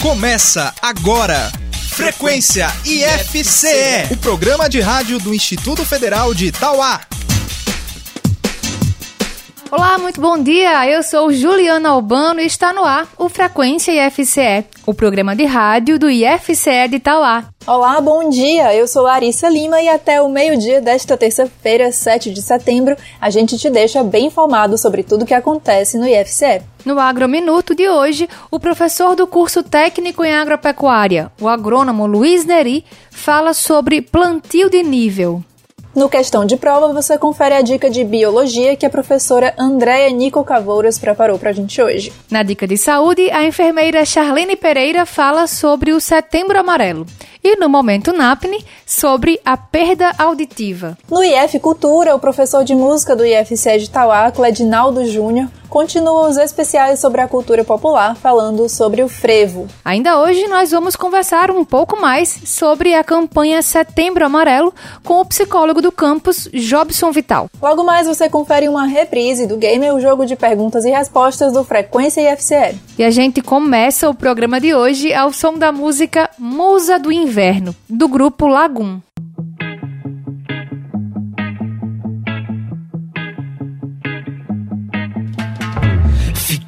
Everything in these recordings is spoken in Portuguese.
Começa agora. Frequência IFCE, o programa de rádio do Instituto Federal de Itauá. Olá, muito bom dia. Eu sou Juliana Albano e está no ar o Frequência IFCE, o programa de rádio do IFCE de Itauá. Olá, bom dia. Eu sou Larissa Lima e até o meio-dia desta terça-feira, 7 de setembro, a gente te deixa bem informado sobre tudo o que acontece no IFCE. No Agrominuto de hoje, o professor do curso técnico em agropecuária, o agrônomo Luiz Neri, fala sobre plantio de nível. No Questão de Prova, você confere a dica de Biologia que a professora Andréia Nico Cavouras preparou para a gente hoje. Na dica de saúde, a enfermeira Charlene Pereira fala sobre o Setembro Amarelo. E no Momento NAPNE, sobre a perda auditiva. No IF Cultura, o professor de música do IFC de Tauá, Cledinaldo Júnior, continua os especiais sobre a cultura popular, falando sobre o frevo. Ainda hoje nós vamos conversar um pouco mais sobre a campanha Setembro Amarelo com o psicólogo do campus, Jobson Vital. Logo mais você confere uma reprise do game O Jogo de Perguntas e Respostas do Frequência IFCE. E a gente começa o programa de hoje ao som da música Musa do Inverno, do grupo Lagum.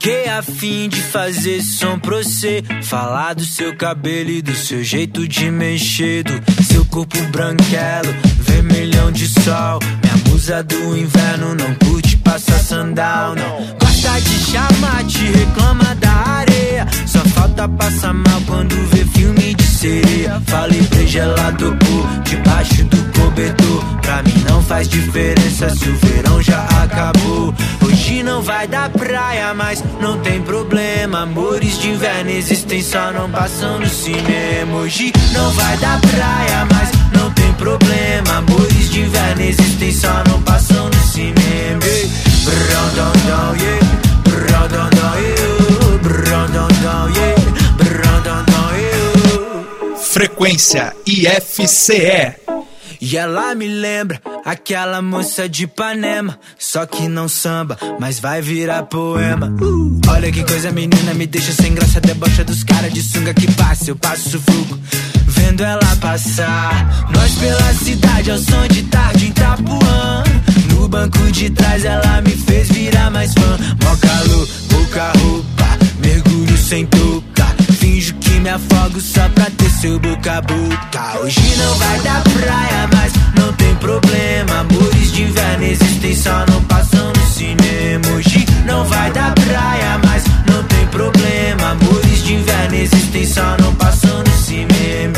Fiquei a fim de fazer som pra você. Falar do seu cabelo e do seu jeito de mexer. Do seu corpo branquelo, vermelhão de sol. Minha musa do inverno não curte passar sandal, não. Gosta de chamar, te reclama da areia. Só falta passar mal quando vê filme de sereia. Falei pra gelado por debaixo do cobertor. Pra mim não faz diferença se o verão já acabou Hoje não vai dar praia, mas não tem problema. Amores de inverno existem, só não passam no cinema. Hoje não vai dar praia, mas não tem problema. Amores de inverno existem, só não passam no cinema. Frequência IFCE. E ela me lembra aquela moça de Ipanema. Só que não samba, mas vai virar poema. Uh, olha que coisa, menina, me deixa sem graça. Debocha dos caras de sunga que passa, eu passo sufoco. Vendo ela passar, nós pela cidade ao som de tarde em Itapuã. No banco de trás ela me fez virar mais fã. Mó calor, pouca roupa, mergulho sem touca. Finjo que me afogo só pra ter seu boca a boca. Hoje não vai dar praia, mas não tem problema. Amores de inverno existem, só não passam no cinema. Hoje não vai dar praia, mas não tem problema. Amores de inverno existem, só não passam no cinema.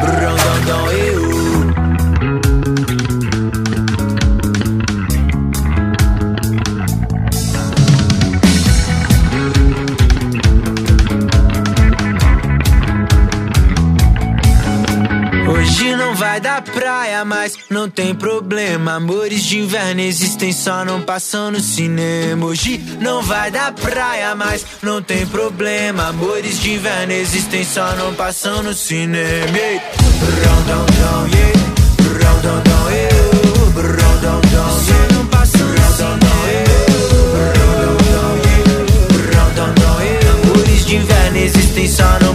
Brandão, eu. Hoje não vai dar praia, mas não tem problema. Amores de inverno existem, só não passam no cinema. Hoje não vai dar praia, mas não tem problema. Amores de inverno existem, só não passam no cinema. Yeah. Eu. Só não passam no cinema. Amores de inverno existem, só não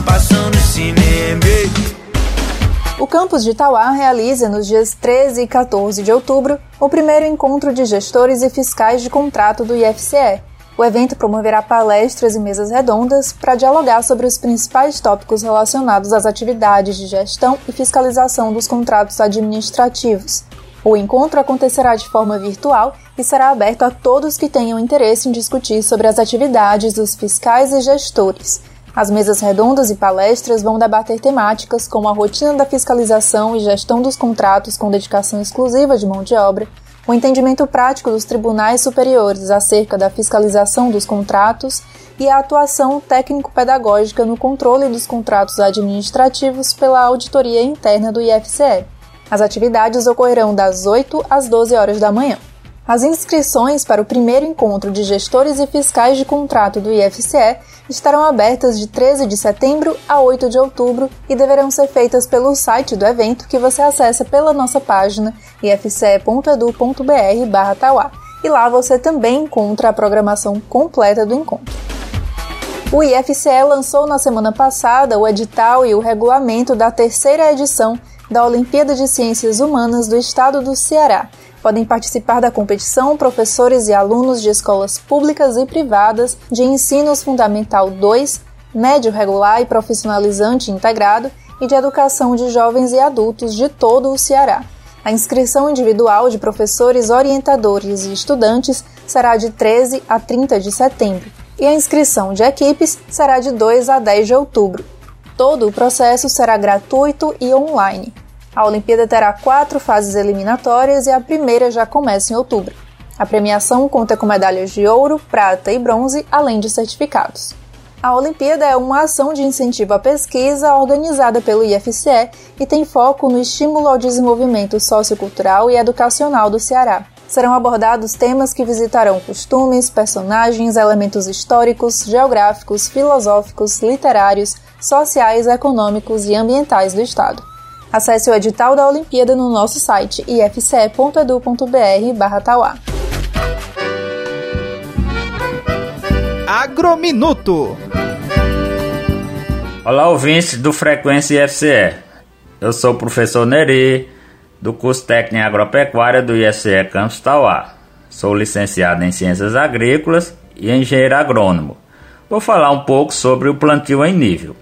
campus de Itauá realiza nos dias 13 e 14 de outubro o primeiro encontro de gestores e fiscais de contrato do IFCE. O evento promoverá palestras e mesas redondas para dialogar sobre os principais tópicos relacionados às atividades de gestão e fiscalização dos contratos administrativos. O encontro acontecerá de forma virtual e será aberto a todos que tenham interesse em discutir sobre as atividades dos fiscais e gestores. As mesas redondas e palestras vão debater temáticas como a rotina da fiscalização e gestão dos contratos com dedicação exclusiva de mão de obra, o entendimento prático dos tribunais superiores acerca da fiscalização dos contratos e a atuação técnico-pedagógica no controle dos contratos administrativos pela auditoria interna do IFCE. As atividades ocorrerão das 8 às 12 horas da manhã. As inscrições para o primeiro encontro de gestores e fiscais de contrato do IFCE estarão abertas de 13 de setembro a 8 de outubro e deverão ser feitas pelo site do evento que você acessa pela nossa página ifce.edu.br/tauá. E lá você também encontra a programação completa do encontro. O IFCE lançou na semana passada o edital e o regulamento da terceira edição da Olimpíada de Ciências Humanas do Estado do Ceará. Podem participar da competição professores e alunos de escolas públicas e privadas de Ensinos Fundamental 2, Médio Regular e Profissionalizante Integrado e de Educação de Jovens e Adultos de todo o Ceará. A inscrição individual de professores, orientadores e estudantes será de 13 a 30 de setembro e a inscrição de equipes será de 2 a 10 de outubro. Todo o processo será gratuito e online. A Olimpíada terá quatro fases eliminatórias e a primeira já começa em outubro. A premiação conta com medalhas de ouro, prata e bronze, além de certificados. A Olimpíada é uma ação de incentivo à pesquisa organizada pelo IFCE e tem foco no estímulo ao desenvolvimento sociocultural e educacional do Ceará. Serão abordados temas que visitarão costumes, personagens, elementos históricos, geográficos, filosóficos, literários, sociais, econômicos e ambientais do Estado. Acesse o edital da Olimpíada no nosso site ifce.edu.br/tauá. Agrominuto. Olá, ouvintes do Frequência IFCE. Eu sou o professor Neri, do curso técnico em agropecuária do IFCE Campus Tauá. Sou licenciado em Ciências Agrícolas e engenheiro agrônomo. Vou falar um pouco sobre o plantio em nível.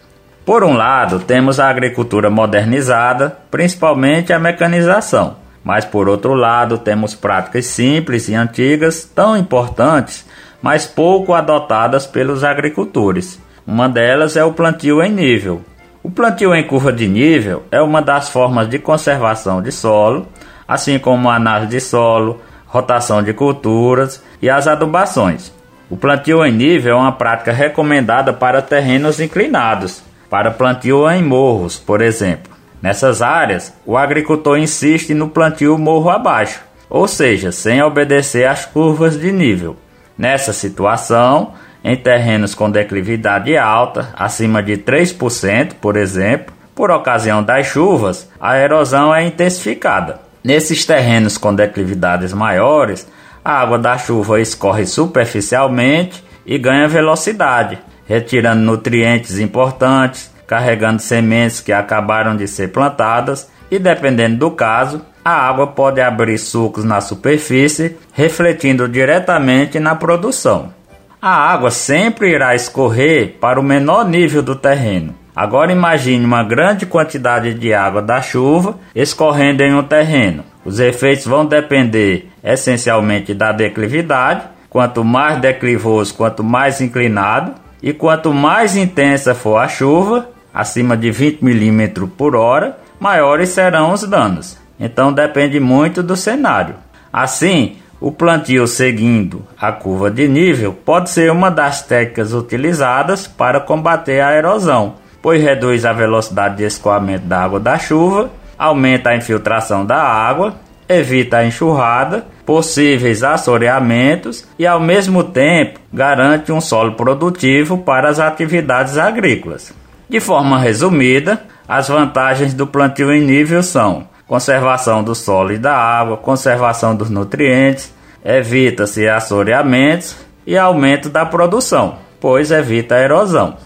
Por um lado, temos a agricultura modernizada, principalmente a mecanização, mas por outro lado, temos práticas simples e antigas tão importantes, mas pouco adotadas pelos agricultores. Uma delas é o plantio em nível. O plantio em curva de nível é uma das formas de conservação de solo, assim como a análise de solo, rotação de culturas e as adubações. O plantio em nível é uma prática recomendada para terrenos inclinados, para plantio em morros, por exemplo. Nessas áreas, o agricultor insiste no plantio morro abaixo, ou seja, sem obedecer às curvas de nível. Nessa situação, em terrenos com declividade alta, acima de 3%, por exemplo, por ocasião das chuvas, a erosão é intensificada. Nesses terrenos com declividades maiores, a água da chuva escorre superficialmente e ganha velocidade, retirando nutrientes importantes, carregando sementes que acabaram de ser plantadas e, dependendo do caso, a água pode abrir sucos na superfície, refletindo diretamente na produção. A água sempre irá escorrer para o menor nível do terreno. Agora imagine uma grande quantidade de água da chuva escorrendo em um terreno. Os efeitos vão depender essencialmente da declividade. Quanto mais declivoso, quanto mais inclinado, e quanto mais intensa for a chuva, acima de 20 milímetros por hora, maiores serão os danos. Então depende muito do cenário. Assim, o plantio seguindo a curva de nível pode ser uma das técnicas utilizadas para combater a erosão, pois reduz a velocidade de escoamento da água da chuva, aumenta a infiltração da água evita a enxurrada, possíveis assoreamentos e, ao mesmo tempo, garante um solo produtivo para as atividades agrícolas. De forma resumida, as vantagens do plantio em nível são conservação do solo e da água, conservação dos nutrientes, evita-se assoreamentos e aumento da produção, pois evita a erosão.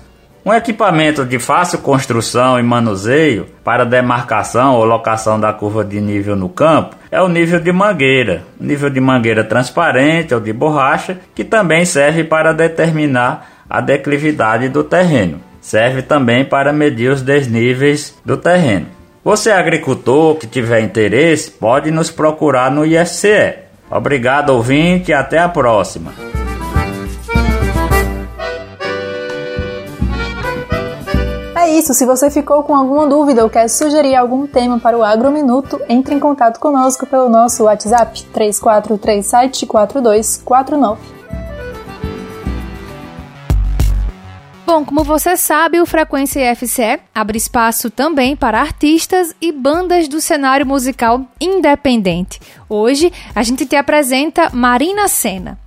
Um equipamento de fácil construção e manuseio para demarcação ou locação da curva de nível no campo é o nível de mangueira, nível de mangueira transparente ou de borracha, que também serve para determinar a declividade do terreno. Serve também para medir os desníveis do terreno. Você agricultor que tiver interesse, pode nos procurar no IFCE. Obrigado ouvinte e até a próxima. Isso, se você ficou com alguma dúvida ou quer sugerir algum tema para o Agrominuto, entre em contato conosco pelo nosso WhatsApp 34374249. Bom, como você sabe, o Frequência IFCE abre espaço também para artistas e bandas do cenário musical independente. Hoje, a gente te apresenta Marina Senna.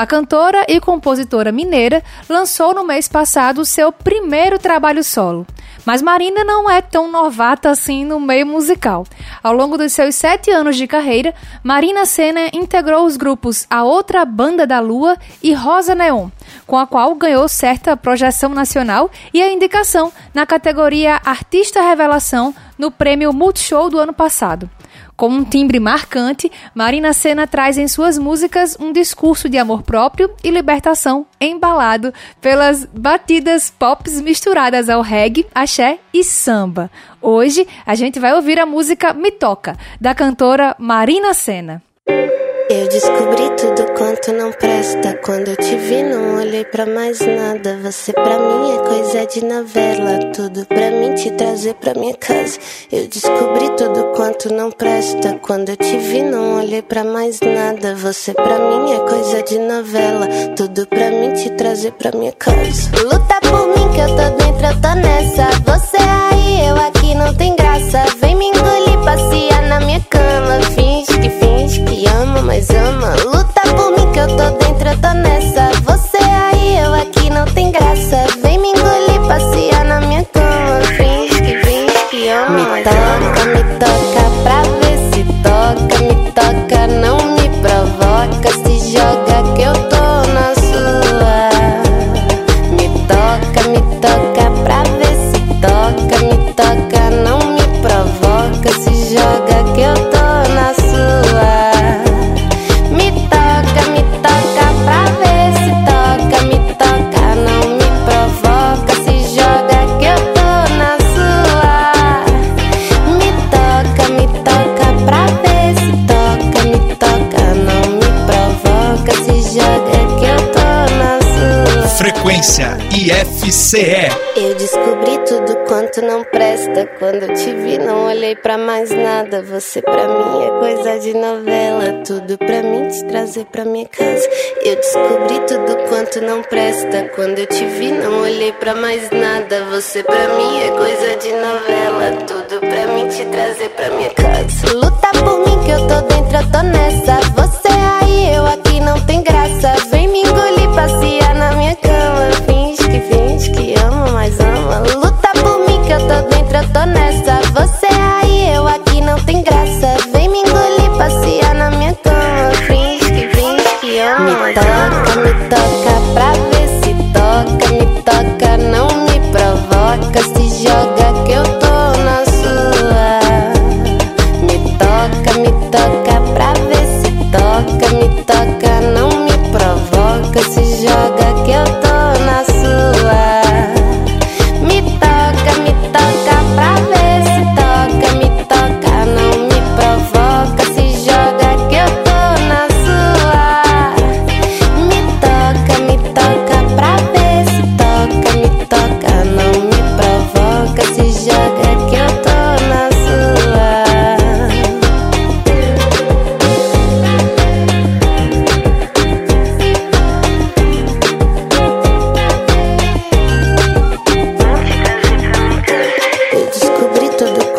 A cantora e compositora mineira lançou no mês passado seu primeiro trabalho solo. Mas Marina não é tão novata assim no meio musical. Ao longo dos seus sete anos de carreira, Marina Senna integrou os grupos A Outra Banda da Lua e Rosa Neon, com a qual ganhou certa projeção nacional e a indicação na categoria Artista Revelação no prêmio Multishow do ano passado. Com um timbre marcante, Marina Senna traz em suas músicas um discurso de amor próprio e libertação embalado pelas batidas pops misturadas ao reggae, axé e samba. Hoje a gente vai ouvir a música Me Toca, da cantora Marina Senna. Eu descobri tudo quanto não presta. Quando eu te vi, não olhei pra mais nada. Você pra mim é coisa de novela. Tudo pra mim te trazer pra minha casa. Eu descobri tudo quanto não presta. Quando eu te vi, não olhei pra mais nada. Você pra mim é coisa de novela. Tudo pra mim te trazer pra minha casa. Luta por mim que eu tô dentro, eu tô nessa. Você aí, eu aqui, não tem graça. Vem me engolir, passear na minha cama. Finge que finge que ama, mas ama. Luta por mim que eu tô dentro, eu tô nessa. Você aí, eu aqui, não tem graça. Vem me engolir, passear na minha cama. Finge que finge que ama. Me toca, me toca pra ver se toca. Me toca, não me provoca. Se joga que eu tô na IFCE. Eu descobri tudo quanto não presta. Quando eu te vi, não olhei pra mais nada. Você pra mim é coisa de novela. Tudo pra mim te trazer pra minha casa. Eu descobri tudo quanto não presta. Quando eu te vi, não olhei pra mais nada. Você pra mim é coisa de novela. Tudo pra mim te trazer pra minha casa. Luta por mim que eu tô dentro, eu tô nessa. Você aí, eu aqui, não tem graça. Tô nessa. Você aí, eu aqui, não tem graça. Vem me engolir, passear na minha cama. Finge que ama. Me toca, me toca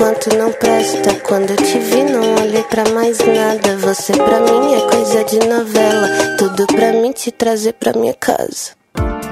quanto não presta. Quando eu te vi, não olhei pra mais nada. Você pra mim é coisa de novela. Tudo pra mim te trazer pra minha casa.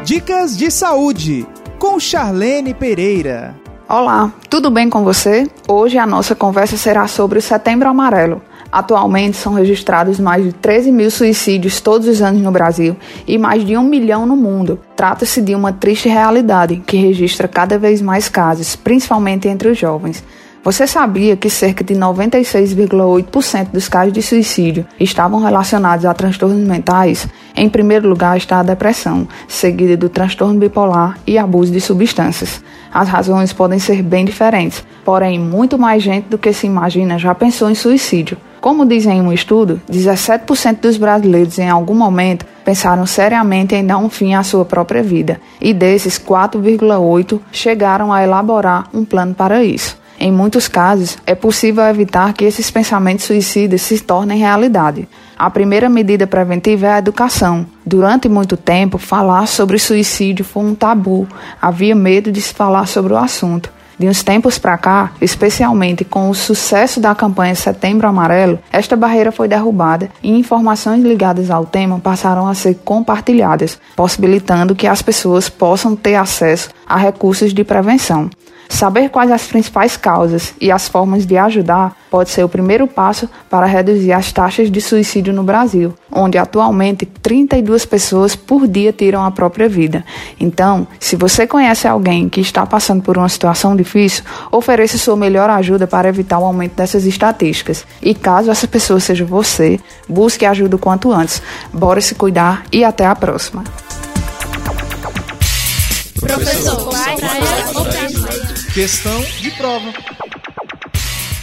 Dicas de saúde com Charlene Pereira. Olá, tudo bem com você? Hoje a nossa conversa será sobre o Setembro Amarelo. Atualmente são registrados mais de 13 mil suicídios todos os anos no Brasil e mais de um milhão no mundo. Trata-se de uma triste realidade que registra cada vez mais casos, principalmente entre os jovens. Você sabia que cerca de 96,8% dos casos de suicídio estavam relacionados a transtornos mentais? Em primeiro lugar está a depressão, seguida do transtorno bipolar e abuso de substâncias. As razões podem ser bem diferentes, porém, muito mais gente do que se imagina já pensou em suicídio. Como diz em um estudo, 17% dos brasileiros em algum momento pensaram seriamente em dar um fim à sua própria vida, e desses 4,8% chegaram a elaborar um plano para isso. Em muitos casos, é possível evitar que esses pensamentos suicidas se tornem realidade. A primeira medida preventiva é a educação. Durante muito tempo, falar sobre suicídio foi um tabu, havia medo de se falar sobre o assunto. De uns tempos para cá, especialmente com o sucesso da campanha Setembro Amarelo, esta barreira foi derrubada e informações ligadas ao tema passaram a ser compartilhadas, possibilitando que as pessoas possam ter acesso há recursos de prevenção. Saber quais as principais causas e as formas de ajudar pode ser o primeiro passo para reduzir as taxas de suicídio no Brasil, onde atualmente 32 pessoas por dia tiram a própria vida. Então, se você conhece alguém que está passando por uma situação difícil, ofereça sua melhor ajuda para evitar o aumento dessas estatísticas. E caso essa pessoa seja você, busque ajuda o quanto antes. Bora se cuidar e até a próxima. Professor, questão de prova.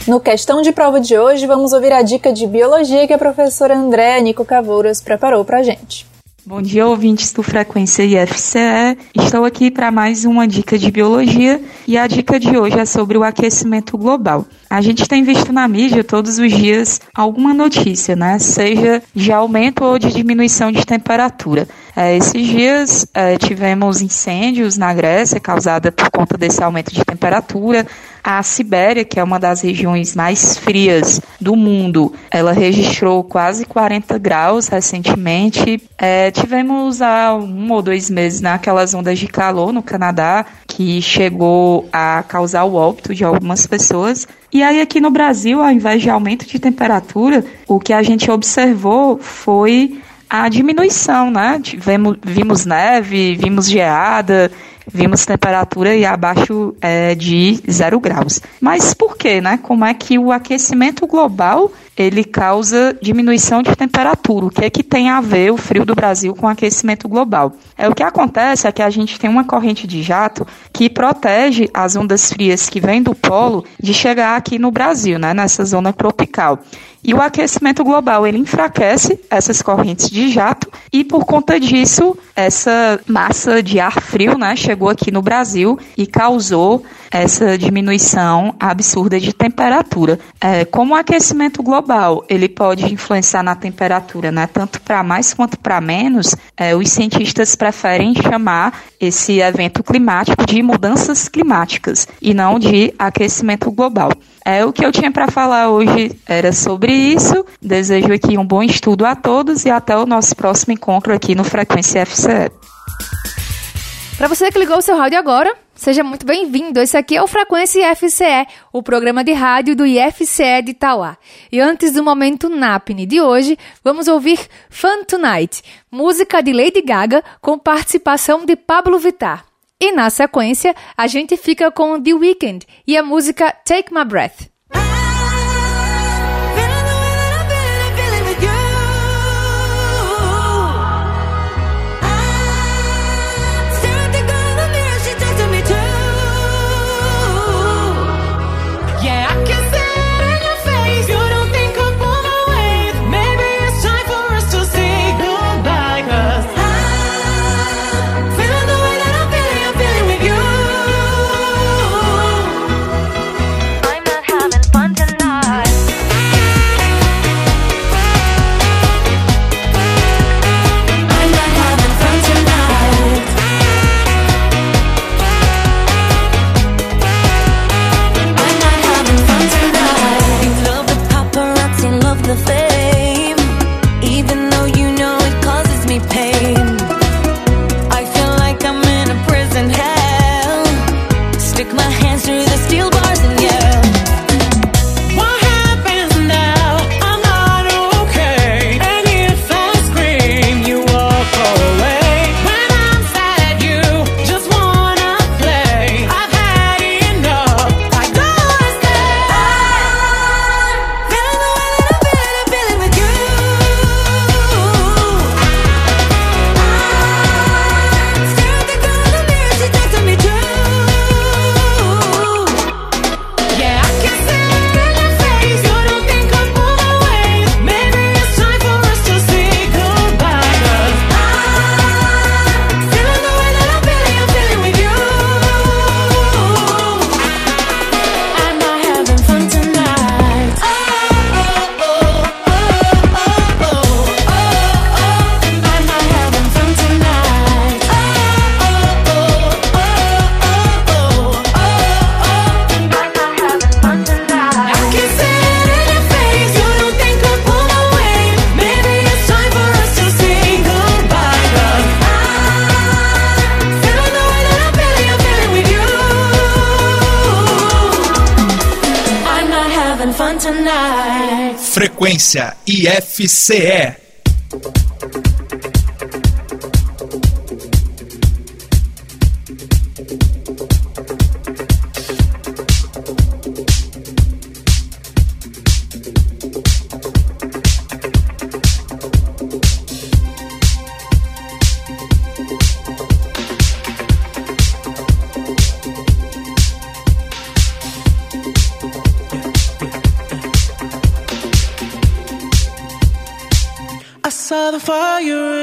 No questão de prova de hoje, vamos ouvir a dica de biologia que a professora Andréa Nico Cavouras preparou pra gente. Bom dia, ouvintes do Frequência IFCE. Estou aqui para mais uma dica de biologia e a dica de hoje é sobre o aquecimento global. A gente tem visto na mídia todos os dias alguma notícia, né? Seja de aumento ou de diminuição de temperatura. É, esses dias é, tivemos incêndios na Grécia causada por conta desse aumento de temperatura. A Sibéria, que é uma das regiões mais frias do mundo, ela registrou quase 40 graus recentemente. É, tivemos há um ou dois meses naquelas ondas de calor no Canadá, que chegou a causar o óbito de algumas pessoas. E aí aqui no Brasil, ao invés de aumento de temperatura, o que a gente observou foi a diminuição, né? Tivemos, vimos neve, vimos geada, vimos temperatura abaixo é, de zero graus. Mas por quê, né? Como é que o aquecimento global ele causa diminuição de temperatura? O que é que tem a ver o frio do Brasil com o aquecimento global? É o que acontece é que a gente tem uma corrente de jato que protege as ondas frias que vêm do polo de chegar aqui no Brasil, né? Nessa zona tropical. E o aquecimento global ele enfraquece essas correntes de jato e por conta disso essa massa de ar frio, né, chegou aqui no Brasil e causou essa diminuição absurda de temperatura. É, como o aquecimento global ele pode influenciar na temperatura, né, tanto para mais quanto para menos, é, os cientistas preferem chamar esse evento climático de mudanças climáticas e não de aquecimento global. É o que eu tinha para falar hoje era sobre isso. Desejo aqui um bom estudo a todos e até o nosso próximo encontro aqui no Frequência FCE. Para você que ligou o seu rádio agora, seja muito bem-vindo. Esse aqui é o Frequência IFCE, o programa de rádio do IFCE de Itauá. E antes do momento NAPNE de hoje, vamos ouvir Fun Tonight, música de Lady Gaga com participação de Pablo Vittar. E na sequência, a gente fica com The Weeknd e a música Take My Breath. FCE. IFCE.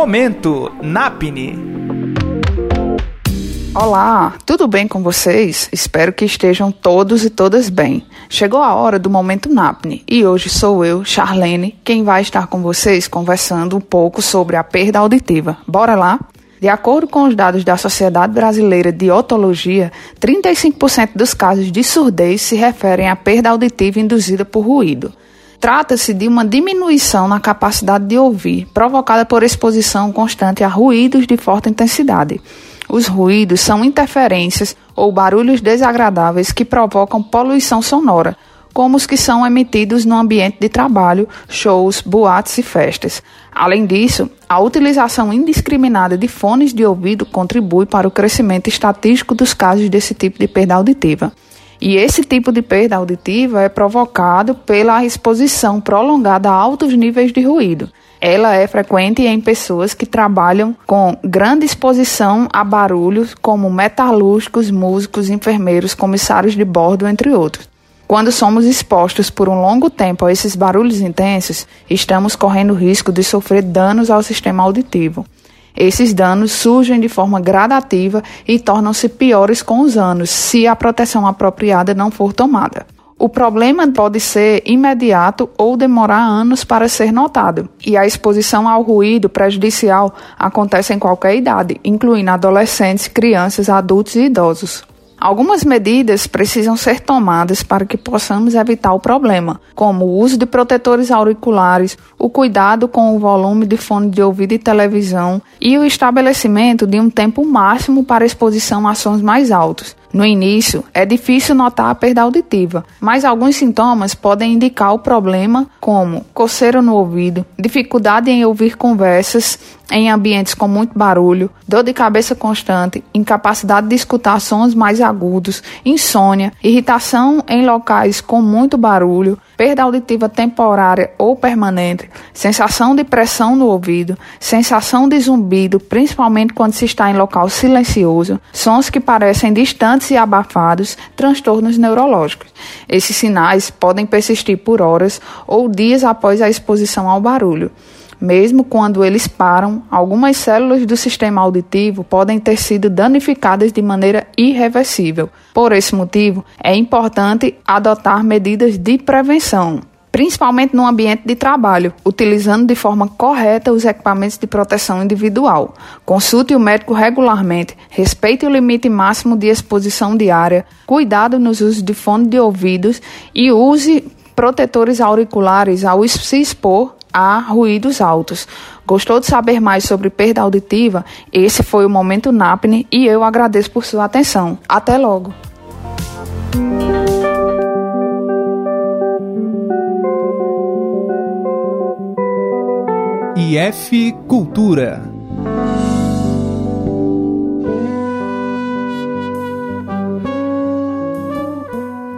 Momento NAPNE. Olá, tudo bem com vocês? Espero que estejam todos e todas bem. Chegou a hora do Momento NAPNE e hoje sou eu, Charlene, quem vai estar com vocês conversando um pouco sobre a perda auditiva. Bora lá? De acordo com os dados da Sociedade Brasileira de Otologia, 35% dos casos de surdez se referem à perda auditiva induzida por ruído. Trata-se de uma diminuição na capacidade de ouvir, provocada por exposição constante a ruídos de forte intensidade. Os ruídos são interferências ou barulhos desagradáveis que provocam poluição sonora, como os que são emitidos no ambiente de trabalho, shows, boates e festas. Além disso, a utilização indiscriminada de fones de ouvido contribui para o crescimento estatístico dos casos desse tipo de perda auditiva. E esse tipo de perda auditiva é provocado pela exposição prolongada a altos níveis de ruído. Ela é frequente em pessoas que trabalham com grande exposição a barulhos, como metalúrgicos, músicos, enfermeiros, comissários de bordo, entre outros. Quando somos expostos por um longo tempo a esses barulhos intensos, estamos correndo risco de sofrer danos ao sistema auditivo. Esses danos surgem de forma gradativa e tornam-se piores com os anos, se a proteção apropriada não for tomada. O problema pode ser imediato ou demorar anos para ser notado, e a exposição ao ruído prejudicial acontece em qualquer idade, incluindo adolescentes, crianças, adultos e idosos. Algumas medidas precisam ser tomadas para que possamos evitar o problema, como o uso de protetores auriculares, o cuidado com o volume de fone de ouvido e televisão e o estabelecimento de um tempo máximo para exposição a sons mais altos. No início, é difícil notar a perda auditiva, mas alguns sintomas podem indicar o problema, como coceira no ouvido, dificuldade em ouvir conversas em ambientes com muito barulho, dor de cabeça constante, incapacidade de escutar sons mais agudos, insônia, irritação em locais com muito barulho, perda auditiva temporária ou permanente, sensação de pressão no ouvido, sensação de zumbido, principalmente quando se está em local silencioso, sons que parecem distantes e abafados, transtornos neurológicos. Esses sinais podem persistir por horas ou dias após a exposição ao barulho. Mesmo quando eles param, algumas células do sistema auditivo podem ter sido danificadas de maneira irreversível. Por esse motivo, é importante adotar medidas de prevenção, principalmente no ambiente de trabalho, utilizando de forma correta os equipamentos de proteção individual. Consulte o médico regularmente, respeite o limite máximo de exposição diária, cuidado nos usos de fone de ouvidos e use protetores auriculares ao se expor a ruídos altos. Gostou de saber mais sobre perda auditiva? Esse foi o Momento NAPNE e eu agradeço por sua atenção. Até logo! IF Cultura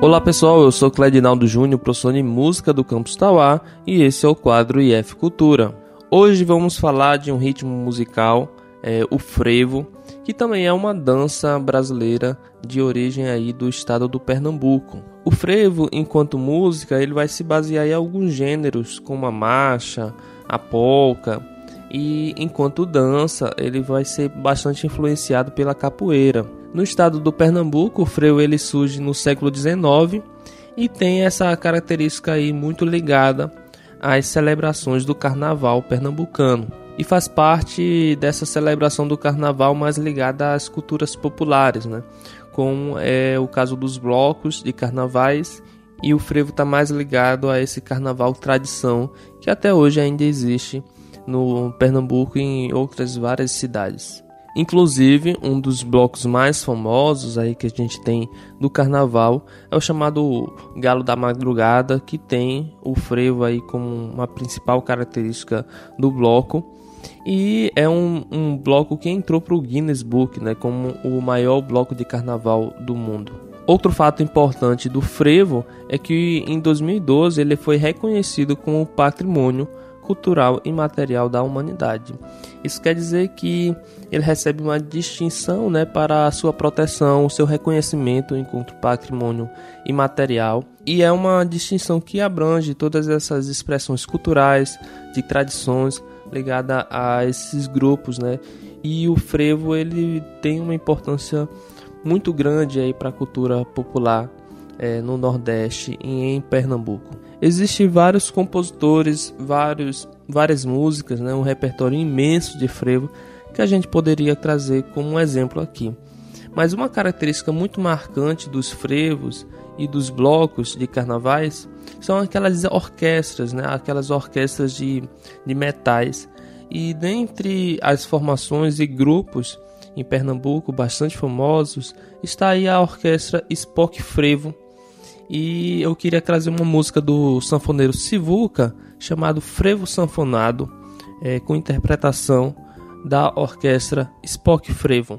Olá pessoal, eu sou Cledinaldo Júnior, professor de música do Campus Tauá e esse é o quadro IF Cultura. Hoje vamos falar de um ritmo musical, é, o frevo, que também é uma dança brasileira de origem aí do estado do Pernambuco. O frevo, enquanto música, ele vai se basear em alguns gêneros, como a marcha, a polca, e enquanto dança, ele vai ser bastante influenciado pela capoeira. No estado do Pernambuco, o freio ele surge no século XIX e tem essa característica aí muito ligada às celebrações do carnaval pernambucano e faz parte dessa celebração do carnaval mais ligada às culturas populares, né? como é o caso dos blocos de carnavais e o frevo está mais ligado a esse carnaval tradição que até hoje ainda existe no Pernambuco e em outras várias cidades. Inclusive, um dos blocos mais famosos aí que a gente tem do carnaval é o chamado Galo da Madrugada, que tem o frevo aí como uma principal característica do bloco. E é um, um bloco que entrou para o Guinness Book né, como o maior bloco de carnaval do mundo. Outro fato importante do frevo é que em 2012 ele foi reconhecido como patrimônio cultural e material da humanidade. Isso quer dizer que ele recebe uma distinção né, para a sua proteção, o seu reconhecimento enquanto patrimônio imaterial, e é uma distinção que abrange todas essas expressões culturais, de tradições ligadas a esses grupos, né? E o frevo ele tem uma importância muito grande aí para a cultura popular é, no Nordeste e em Pernambuco. Existem vários compositores, vários, várias músicas, né, um repertório imenso de frevo que a gente poderia trazer como um exemplo aqui. Mas uma característica muito marcante dos frevos e dos blocos de carnavais são aquelas orquestras, né, aquelas orquestras de, de metais. E dentre as formações e grupos em Pernambuco bastante famosos está aí a orquestra Spock Frevo, e eu queria trazer uma música do sanfoneiro Sivuca chamado Frevo Sanfonado, é, com interpretação da orquestra Spock Frevo.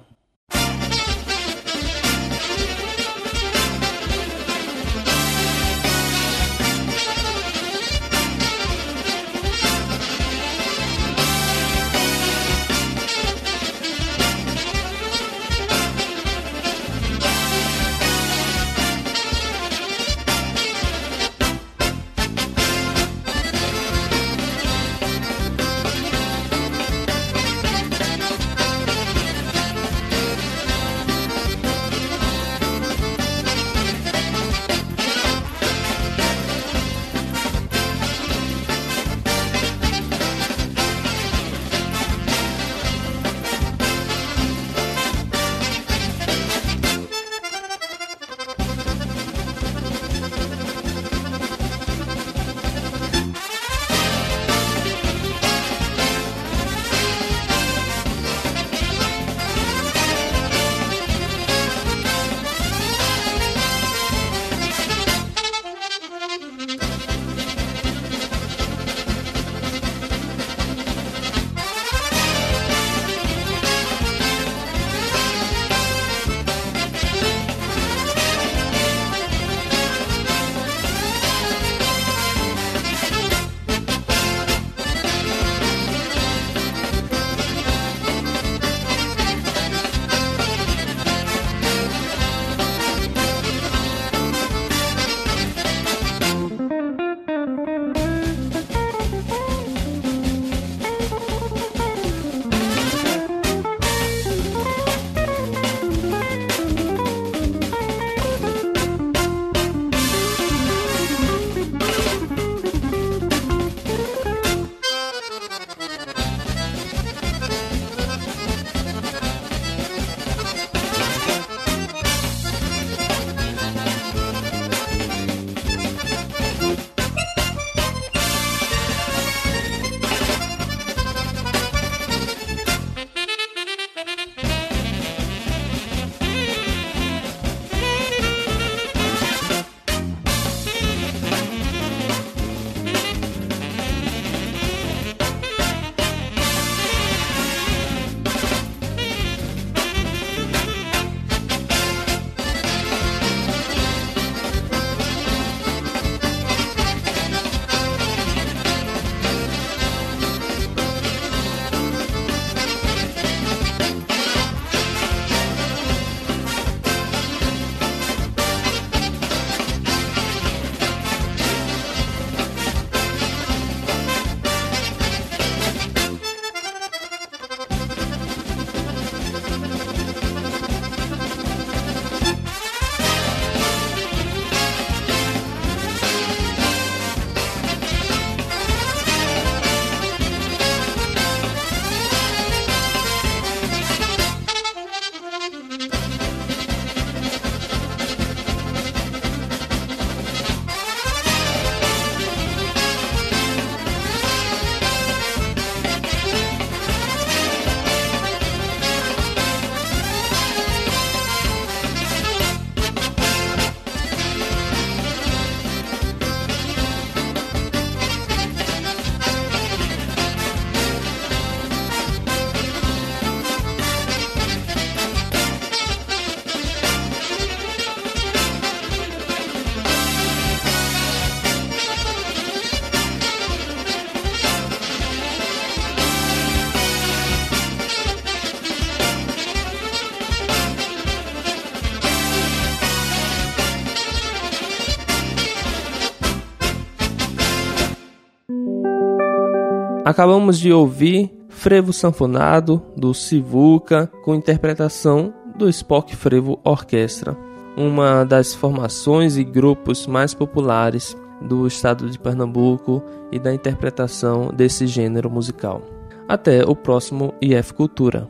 Acabamos de ouvir Frevo Sanfonado, do Sivuca, com interpretação do Spock Frevo Orquestra, uma das formações e grupos mais populares do estado de Pernambuco e da interpretação desse gênero musical. Até o próximo IF Cultura.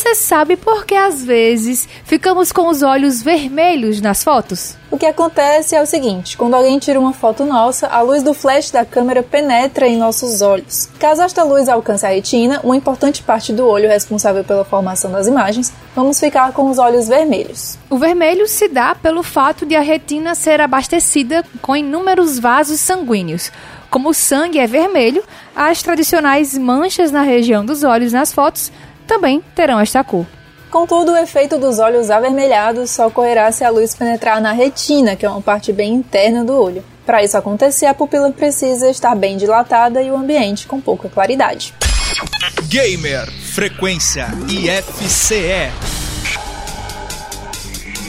Você sabe por que às vezes ficamos com os olhos vermelhos nas fotos? O que acontece é o seguinte: quando alguém tira uma foto nossa, a luz do flash da câmera penetra em nossos olhos. Caso esta luz alcance a retina, uma importante parte do olho responsável pela formação das imagens, vamos ficar com os olhos vermelhos. O vermelho se dá pelo fato de a retina ser abastecida com inúmeros vasos sanguíneos. Como o sangue é vermelho, as tradicionais manchas na região dos olhos nas fotos também terão esta cor. Contudo, o efeito dos olhos avermelhados só ocorrerá se a luz penetrar na retina, que é uma parte bem interna do olho. Para isso acontecer, a pupila precisa estar bem dilatada e o ambiente com pouca claridade. Gamer Frequência IFCE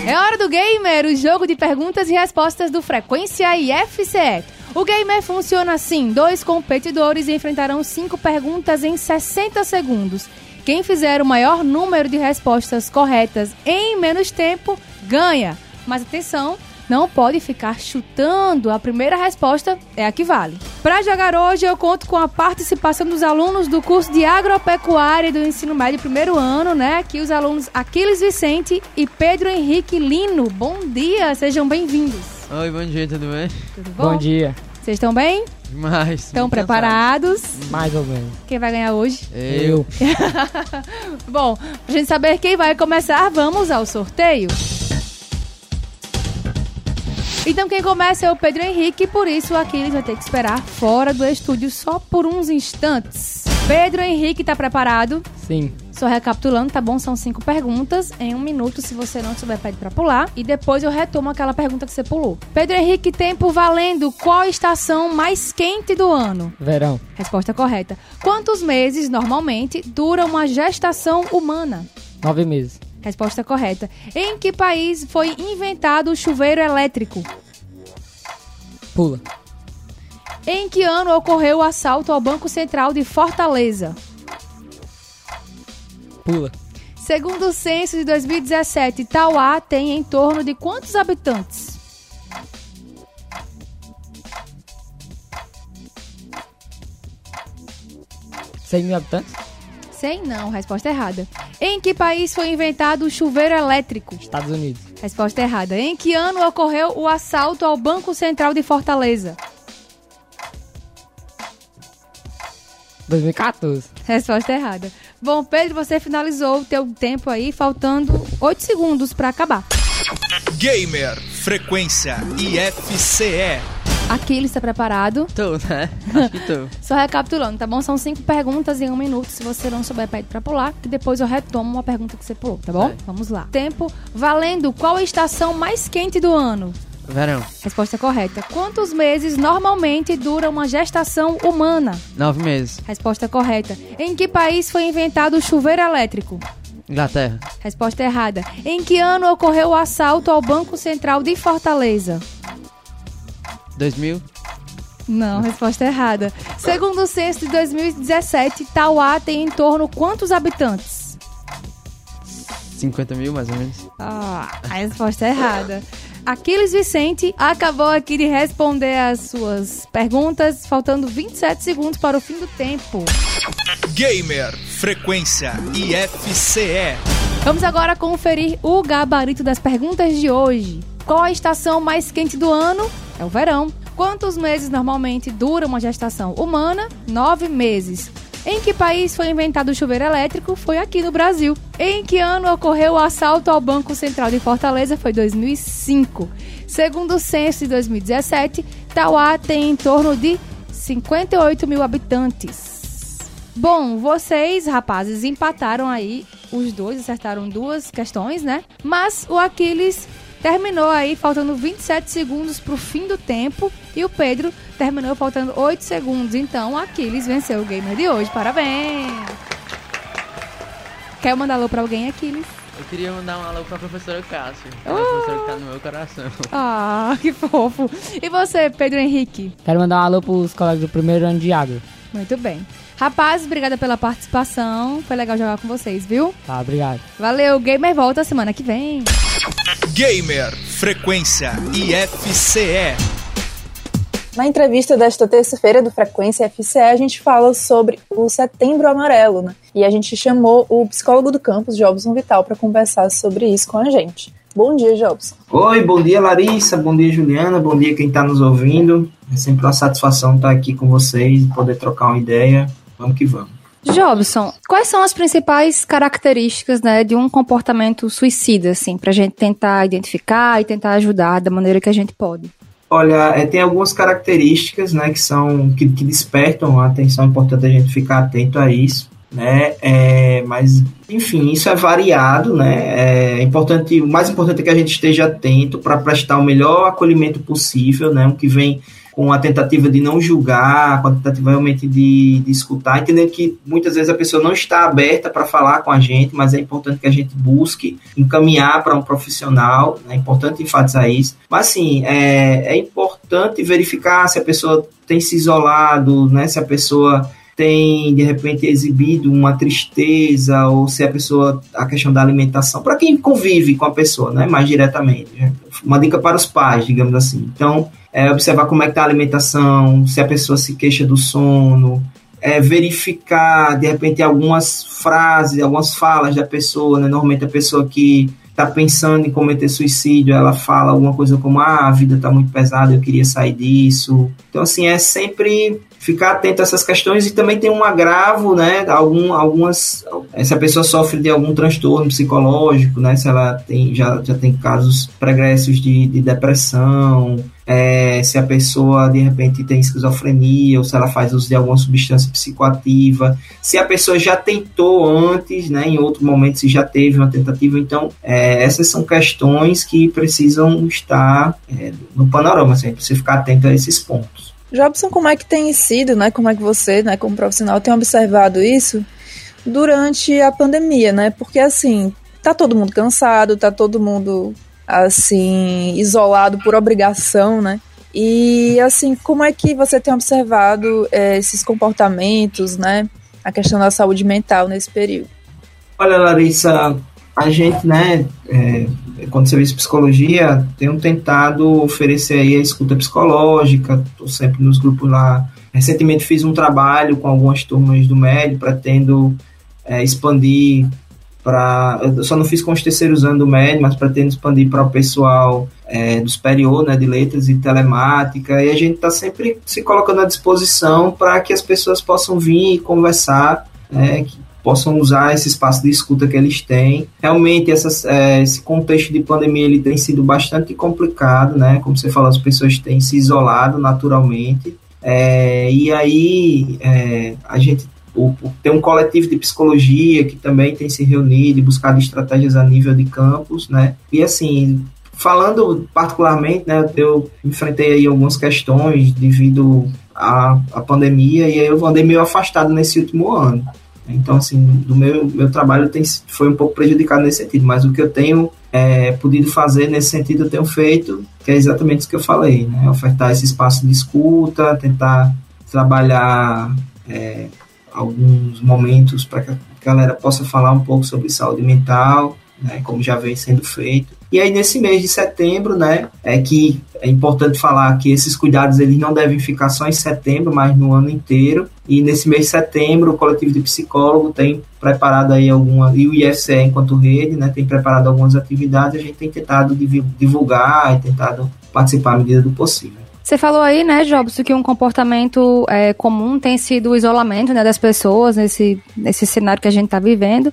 É hora do Gamer, o jogo de perguntas e respostas do Frequência IFCE. O Gamer funciona assim: dois competidores enfrentarão cinco perguntas em 60 segundos. Quem fizer o maior número de respostas corretas em menos tempo ganha. Mas atenção, não pode ficar chutando. A primeira resposta é a que vale. Para jogar hoje, eu conto com a participação dos alunos do curso de agropecuária do ensino médio primeiro ano, né? Aqui os alunos Aquiles Vicente e Pedro Henrique Lino. Bom dia, sejam bem-vindos. Oi, bom dia, tudo bem? Tudo bom? Bom dia. Vocês estão bem? Demais. Estão preparados? Mais ou menos. Quem vai ganhar hoje? Eu. Bom, pra gente saber quem vai começar, vamos ao sorteio. Então quem começa é o Pedro Henrique, por isso aqui ele vai ter que esperar fora do estúdio só por uns instantes. Pedro Henrique tá preparado? Sim. Só recapitulando, tá bom? São cinco perguntas. Em um minuto, se você não souber, pede pra pular. E depois eu retomo aquela pergunta que você pulou. Pedro Henrique, tempo valendo. Qual estação mais quente do ano? Verão. Resposta correta. Quantos meses, normalmente, dura uma gestação humana? Nove meses. Resposta correta. Em que país foi inventado o chuveiro elétrico? Pula. Em que ano ocorreu o assalto ao Banco Central de Fortaleza? Pula. Segundo o censo de 2017, Tauá tem em torno de quantos habitantes? Cem mil habitantes? 100 não, resposta errada. Em que país foi inventado o chuveiro elétrico? Estados Unidos. Resposta errada. Em que ano ocorreu o assalto ao Banco Central de Fortaleza? 2014. Resposta errada. Bom, Pedro, você finalizou o teu tempo aí, faltando 8 segundos para acabar. Gamer Frequência IFCE Aqui ele está preparado. Tô, né? Acho que tô. Só recapitulando, tá bom? São cinco perguntas em um minuto. Se você não souber, pede pra pular. Que depois eu retomo uma pergunta que você pulou, tá bom? Vai. Vamos lá. Tempo valendo. Qual a estação mais quente do ano? Verão. Resposta correta. Quantos meses normalmente dura uma gestação humana? Nove meses. Resposta correta. Em que país foi inventado o chuveiro elétrico? Inglaterra. Resposta errada. Em que ano ocorreu o assalto ao Banco Central de Fortaleza? 2000. Não, resposta errada. Segundo o censo de 2017, Tauá tem em torno quantos habitantes? 50 mil, mais ou menos. Ah, a resposta é errada. Aquiles Vicente acabou aqui de responder as suas perguntas, faltando 27 segundos para o fim do tempo. Gamer Frequência IFCE Vamos agora conferir o gabarito das perguntas de hoje. Qual a estação mais quente do ano? É o verão. Quantos meses normalmente dura uma gestação humana? Nove meses. Em que país foi inventado o chuveiro elétrico? Foi aqui no Brasil. Em que ano ocorreu o assalto ao Banco Central de Fortaleza? Foi 2005. Segundo o censo de 2017, Tauá tem em torno de 58 mil habitantes. Bom, vocês, rapazes, empataram aí. Os dois acertaram duas questões, né? Mas o Aquiles terminou aí faltando 27 segundos pro fim do tempo e o Pedro terminou faltando 8 segundos. Então, o Aquiles venceu o gamer de hoje. Parabéns! Quer mandar alô pra alguém, Aquiles? Eu queria mandar um alô pra professora Cássio. que É uma professora que tá no meu coração. Ah, que fofo. E você, Pedro Henrique? Quero mandar um alô pros colegas do primeiro ano de agro. Muito bem. Rapazes, obrigada pela participação. Foi legal jogar com vocês, viu? Tá, obrigado. Valeu, Gamer volta semana que vem. Gamer Frequência IFCE. Na entrevista desta terça-feira do Frequência FCE, a gente fala sobre o Setembro Amarelo, né? E a gente chamou o psicólogo do campus, Jobson Vital, para conversar sobre isso com a gente. Bom dia, Jobson. Oi, bom dia Larissa, bom dia Juliana, bom dia quem está nos ouvindo. É sempre uma satisfação estar aqui com vocês e poder trocar uma ideia. Vamos que vamos. Jobson, quais são as principais características né, de um comportamento suicida, assim, pra gente tentar identificar e tentar ajudar da maneira que a gente pode? Olha, é, tem algumas características né, que são que, que despertam a atenção, é importante a gente ficar atento a isso. Né, é, mas enfim, isso é variado, né? É importante, o mais importante é que a gente esteja atento para prestar o melhor acolhimento possível, né? O que vem com a tentativa de não julgar, com a tentativa realmente de, de escutar, entendendo que muitas vezes a pessoa não está aberta para falar com a gente, mas é importante que a gente busque encaminhar para um profissional, né? é importante enfatizar isso. Mas sim, é, é importante verificar se a pessoa tem se isolado, né? Se a pessoa tem de repente exibido uma tristeza ou se a pessoa a questão da alimentação para quem convive com a pessoa, né, mais diretamente. Né? Uma dica para os pais, digamos assim. Então, é observar como é que está a alimentação, se a pessoa se queixa do sono, é, verificar de repente algumas frases, algumas falas da pessoa, né? Normalmente a pessoa que está pensando em cometer suicídio, ela fala alguma coisa como ah, a vida está muito pesada, eu queria sair disso. Então assim é sempre ficar atento a essas questões e também tem um agravo, né? Algum, algumas, se a pessoa sofre de algum transtorno psicológico, né? Se ela tem, já, já tem casos pregressos de, de depressão, é, se a pessoa de repente tem esquizofrenia ou se ela faz uso de alguma substância psicoativa, se a pessoa já tentou antes, né, em outro momento se já teve uma tentativa, então é, essas são questões que precisam estar é, no panorama, assim, precisa ficar atento a esses pontos. Jobson, como é que tem sido, né? Como é que você, né, como profissional, tem observado isso durante a pandemia, né? Porque assim, tá todo mundo cansado, tá todo mundo assim isolado por obrigação, né? E assim, como é que você tem observado é, esses comportamentos, né? A questão da saúde mental nesse período? Olha, Larissa, a gente, né, é, quando serviço de psicologia, tenho tentado oferecer aí a escuta psicológica, estou sempre nos grupos lá. Recentemente fiz um trabalho com algumas turmas do médio, pretendo é, expandir para. Eu só não fiz com os terceiros anos do médio, mas pretendo expandir para o pessoal é, do superior, né, de letras e telemática, e a gente está sempre se colocando à disposição para que as pessoas possam vir e conversar, né, que possam usar esse espaço de escuta que eles têm. Realmente, essas, é, esse contexto de pandemia ele tem sido bastante complicado, né? Como você falou, as pessoas têm se isolado naturalmente. É, e aí, é, a gente o, tem um coletivo de psicologia que também tem se reunido e buscado estratégias a nível de campus, né? E assim, falando particularmente, né, eu enfrentei aí algumas questões devido à, à pandemia e aí eu andei meio afastado nesse último ano. Então, assim, do meu, meu trabalho tem, foi um pouco prejudicado nesse sentido, mas o que eu tenho é, podido fazer nesse sentido, eu tenho feito, que é exatamente isso que eu falei, né? Ofertar esse espaço de escuta, tentar trabalhar é, alguns momentos para que a galera possa falar um pouco sobre saúde mental, né? Como já vem sendo feito. E aí nesse mês de setembro, né, é que é importante falar que esses cuidados eles não devem ficar só em setembro, mas no ano inteiro. E nesse mês de setembro, o coletivo de psicólogo tem preparado aí alguma e o IFCE enquanto rede, né, tem preparado algumas atividades, a gente tem tentado divulgar e tentado participar à medida do possível. Você falou aí, né, Jobs, que um comportamento é, comum tem sido o isolamento né, das pessoas nesse, nesse cenário que a gente está vivendo.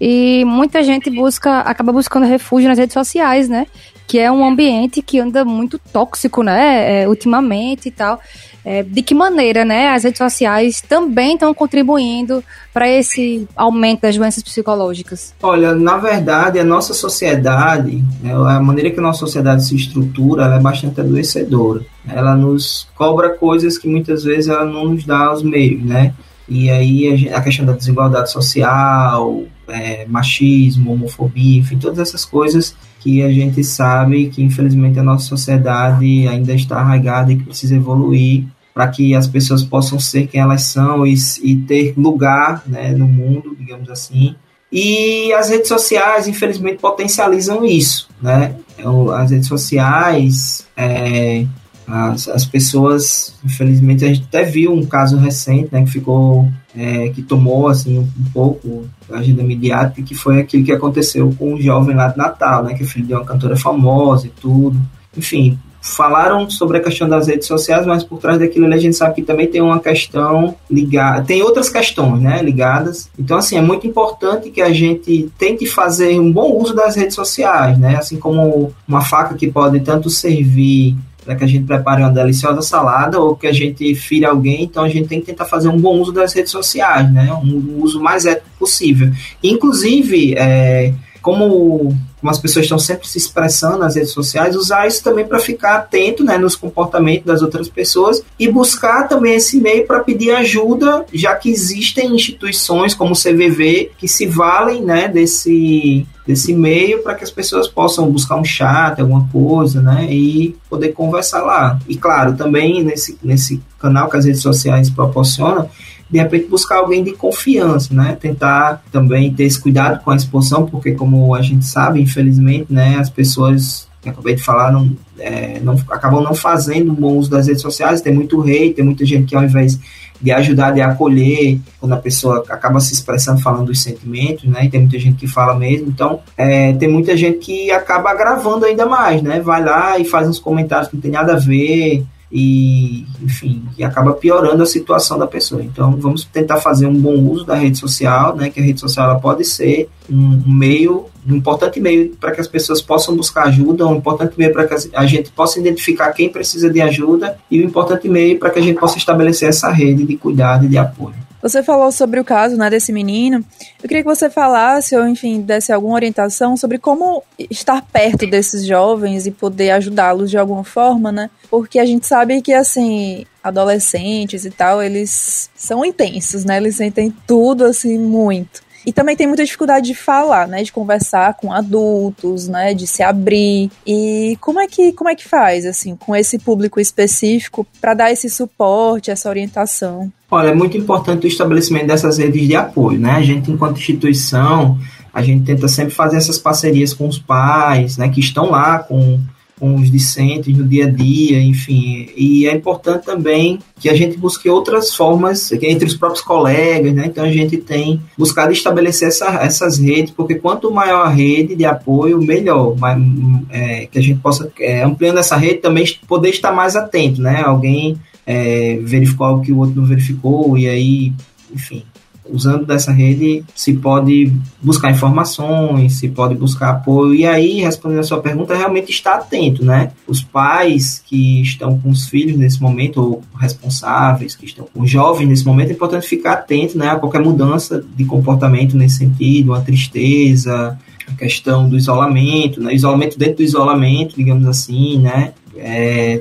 E muita gente busca, acaba buscando refúgio nas redes sociais, né? Que é um ambiente que anda muito tóxico, né? É, ultimamente e tal. É, de que maneira, né, as redes sociais também estão contribuindo para esse aumento das doenças psicológicas? Olha, na verdade, a nossa sociedade, né, a maneira que a nossa sociedade se estrutura, ela é bastante adoecedora. Ela nos cobra coisas que muitas vezes ela não nos dá os meios, né? E aí a, questão da desigualdade social, é, machismo, homofobia, enfim, todas essas coisas que a gente sabe que infelizmente a nossa sociedade ainda está arraigada e que precisa evoluir para que as pessoas possam ser quem elas são e, e ter lugar né, no mundo, digamos assim. E as redes sociais, infelizmente, potencializam isso, né? Então, as redes sociais, é, as, as pessoas, infelizmente, a gente até viu um caso recente, né, que ficou, é, que tomou, assim, um, um pouco da agenda midiática, que foi aquilo que aconteceu com um jovem lá de Natal, né, que é filho de uma cantora famosa e tudo. Enfim, falaram sobre a questão das redes sociais, mas por trás daquilo a gente sabe que também tem uma questão ligada, tem outras questões, né, ligadas. Então, assim, é muito importante que a gente tente fazer um bom uso das redes sociais, né, assim como uma faca que pode tanto servir para que a gente prepare uma deliciosa salada ou que a gente fire alguém, então a gente tem que tentar fazer um bom uso das redes sociais, né? Um, uso mais ético possível. Inclusive, é, como, como as pessoas estão sempre se expressando nas redes sociais, usar isso também para ficar atento né, nos comportamentos das outras pessoas e buscar também esse meio para pedir ajuda, já que existem instituições como o CVV que se valem né, desse, desse meio para que as pessoas possam buscar um chat, alguma coisa, né, e poder conversar lá. E claro, também nesse, nesse canal que as redes sociais proporcionam, de repente buscar alguém de confiança, né? Tentar também ter esse cuidado com a exposição, porque como a gente sabe, infelizmente, né, as pessoas que acabei de falar não, é, não acabam não fazendo bom uso das redes sociais, tem muito hate, tem muita gente que ao invés de ajudar, de acolher, quando a pessoa acaba se expressando, falando dos sentimentos, né? E tem muita gente que fala mesmo. Então, é, tem muita gente que acaba agravando ainda mais, né? Vai lá e faz uns comentários que não tem nada a ver, e, enfim, e acaba piorando a situação da pessoa. Então, vamos tentar fazer um bom uso da rede social, né, que a rede social ela pode ser um, um meio, um importante meio para que as pessoas possam buscar ajuda, um importante meio para que a gente possa identificar quem precisa de ajuda e um importante meio para que a gente possa estabelecer essa rede de cuidado e de apoio. Você falou sobre o caso né, desse menino. Eu queria que você falasse, ou enfim, desse alguma orientação sobre como estar perto desses jovens e poder ajudá-los de alguma forma, né? Porque a gente sabe que, assim, adolescentes e tal, eles são intensos, né? Eles sentem tudo, assim, muito. E também tem muita dificuldade de falar, né? De conversar com adultos, né? De se abrir. E como é que, como é que faz, assim, com esse público específico para dar esse suporte, essa orientação? Olha, é muito importante o estabelecimento dessas redes de apoio, né? A gente, enquanto instituição, a gente tenta sempre fazer essas parcerias com os pais, né? Que estão lá com com os discentes no dia a dia, enfim. E é importante também que a gente busque outras formas entre os próprios colegas, né? Então a gente tem buscado estabelecer essa, essas redes, porque quanto maior a rede de apoio, melhor. Mas, é, que a gente possa, é, ampliando essa rede, também poder estar mais atento, né? Alguém é, verificou algo que o outro não verificou, e aí, enfim, usando dessa rede se pode buscar informações, se pode buscar apoio. E aí, respondendo a sua pergunta, realmente está atento, né? Os pais que estão com os filhos nesse momento, ou responsáveis, que estão com jovens nesse momento, é importante ficar atento né, a qualquer mudança de comportamento nesse sentido, a tristeza, a questão do isolamento, né? Isolamento dentro do isolamento, digamos assim, né? É,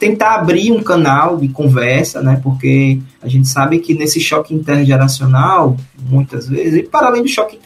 tentar abrir um canal de conversa, né? Porque a gente sabe que nesse choque intergeracional, muitas vezes, e para além do choque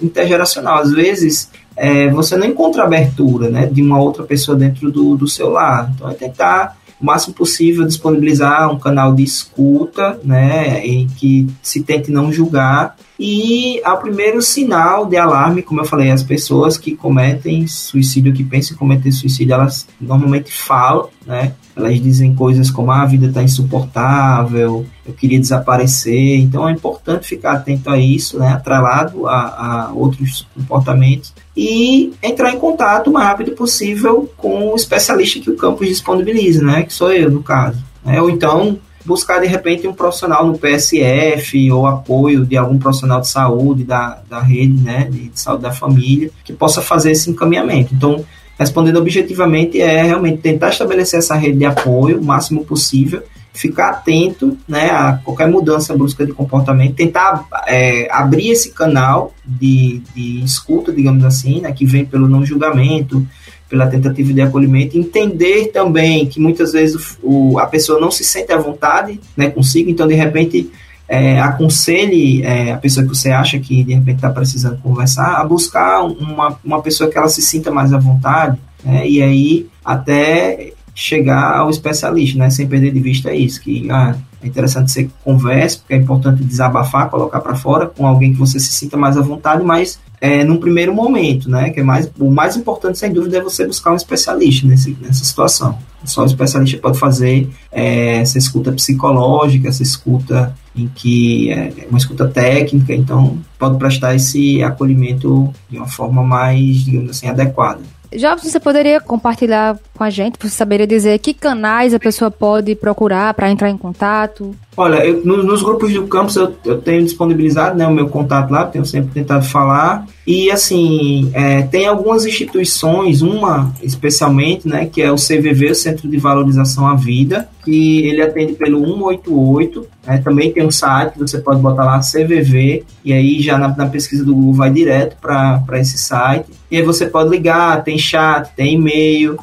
intergeracional, às vezes é, você não encontra abertura, né? De uma outra pessoa dentro do, do seu lar. Então é tentar o máximo possível disponibilizar um canal de escuta, né, em que se tente não julgar. E ao primeiro sinal de alarme, como eu falei, as pessoas que cometem suicídio, que pensam em cometer suicídio, elas normalmente falam, né? Elas dizem coisas como ah, a vida está insuportável, eu queria desaparecer. Então é importante ficar atento a isso, né? atrelado a, a outros comportamentos e entrar em contato o mais rápido possível com o especialista que o campus disponibiliza, né? que sou eu, no caso. Né? Ou então buscar de repente um profissional no PSF ou apoio de algum profissional de saúde da, da rede né, de saúde da família que possa fazer esse encaminhamento. Então, respondendo objetivamente, é realmente tentar estabelecer essa rede de apoio o máximo possível, ficar atento né, a qualquer mudança brusca de comportamento, tentar é, abrir esse canal de, de escuta, digamos assim, né, que vem pelo não julgamento, pela tentativa de acolhimento, entender também que muitas vezes o, a pessoa não se sente à vontade né, consigo, então de repente é, aconselhe é, a pessoa que você acha que de repente está precisando conversar a buscar uma, uma pessoa que ela se sinta mais à vontade, né? e aí até chegar ao especialista, né? Sem perder de vista isso, que ah, é interessante você converse, porque é importante desabafar, colocar para fora com alguém que você se sinta mais à vontade, mas é, num primeiro momento, né? Que é mais, o mais importante, sem dúvida, é você buscar um especialista nesse, nessa situação. Só o especialista pode fazer é, essa escuta psicológica, essa escuta em que é uma escuta técnica, então pode prestar esse acolhimento de uma forma mais, digamos assim, adequada. Jobs, você poderia compartilhar com a gente? Você saberia dizer que canais a pessoa pode procurar para entrar em contato? Olha, eu, nos, nos, grupos do campus eu, eu, tenho disponibilizado né, o meu contato lá, tenho sempre tentado falar. E assim, é, tem algumas instituições, uma especialmente, né, que é o CVV, o Centro de Valorização à Vida, que ele atende pelo 188. Né, também tem um site, você pode botar lá CVV, e aí já na, na pesquisa do Google vai direto para esse site. E aí você pode ligar, tem chat, tem e-mail.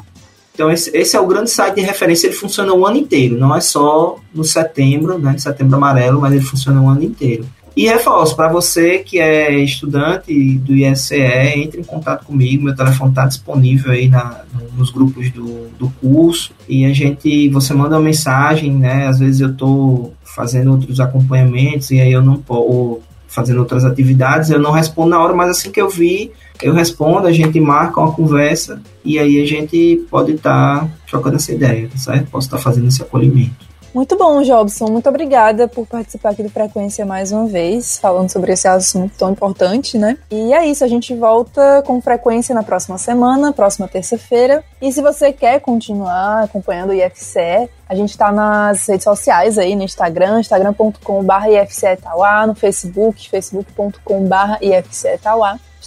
Então, esse, esse, é o grande site de referência, ele funciona o ano inteiro, não é só no setembro, né, setembro amarelo, mas ele funciona o ano inteiro. E reforço, para você que é estudante do ISCE, entre em contato comigo, meu telefone está disponível aí na, nos grupos do, do curso, e a gente, você manda uma mensagem, né, às vezes eu estou fazendo outros acompanhamentos, e aí eu não posso, fazendo outras atividades, eu não respondo na hora, mas assim que eu vi, eu respondo, a gente marca uma conversa e aí a gente pode estar tá trocando essa ideia, certo? Posso estar tá fazendo esse acolhimento. Muito bom, Jobson. Muito obrigada por participar aqui do Frequência mais uma vez, falando sobre esse assunto tão importante, né? E é isso, a gente volta com frequência na próxima semana, próxima terça-feira. E se você quer continuar acompanhando o IFCE, a gente está nas redes sociais aí, no Instagram, instagram.com.br IFCE no Facebook, facebook.com.br IFCE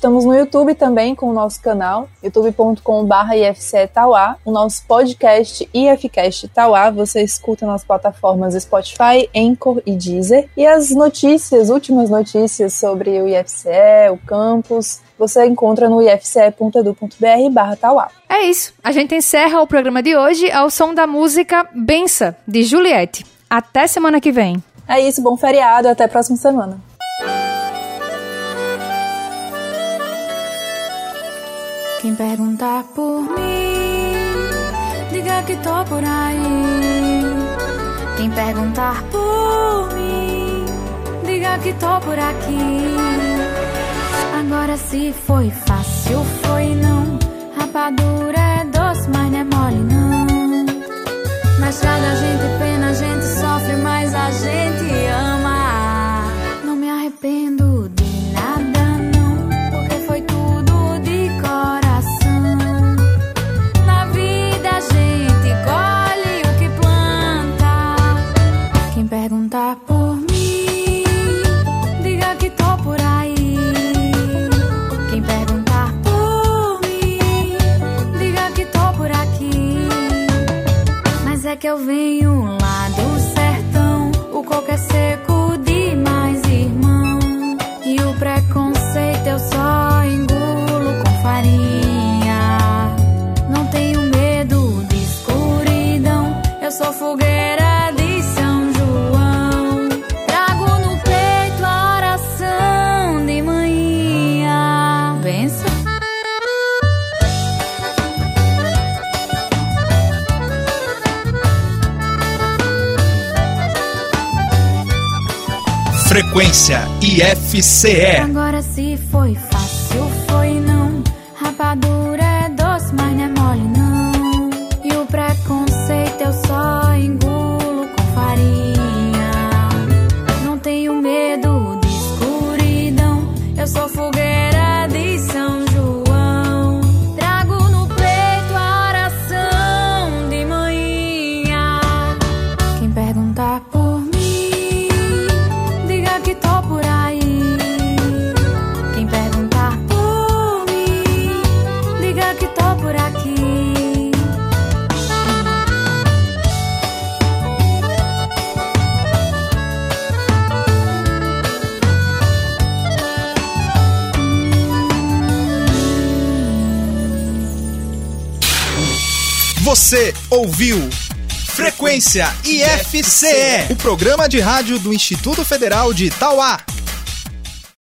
Estamos no YouTube também com o nosso canal, youtube.com.br IFCE Tauá, o nosso podcast IFCast Tauá. Você escuta nas plataformas Spotify, Anchor e Deezer. E as notícias, últimas notícias sobre o IFCE, o campus, você encontra no ifce.edu.br barra Tauá. É isso. A gente encerra o programa de hoje ao som da música Bença, de Juliette. Até semana que vem. É isso, bom feriado, até a próxima semana. Quem perguntar por mim, diga que tô por aí. Quem perguntar por mim, diga que tô por aqui. Agora se foi fácil, foi não. Rapadura é doce, mas não é mole não. Na estrada a gente pena, a gente sofre, mas a gente ama. Não me arrependo que eu venho lá do sertão, o coco é seco Frequência IFCE. Agora se Frequência IFCE, o programa de rádio do Instituto Federal de Itauá.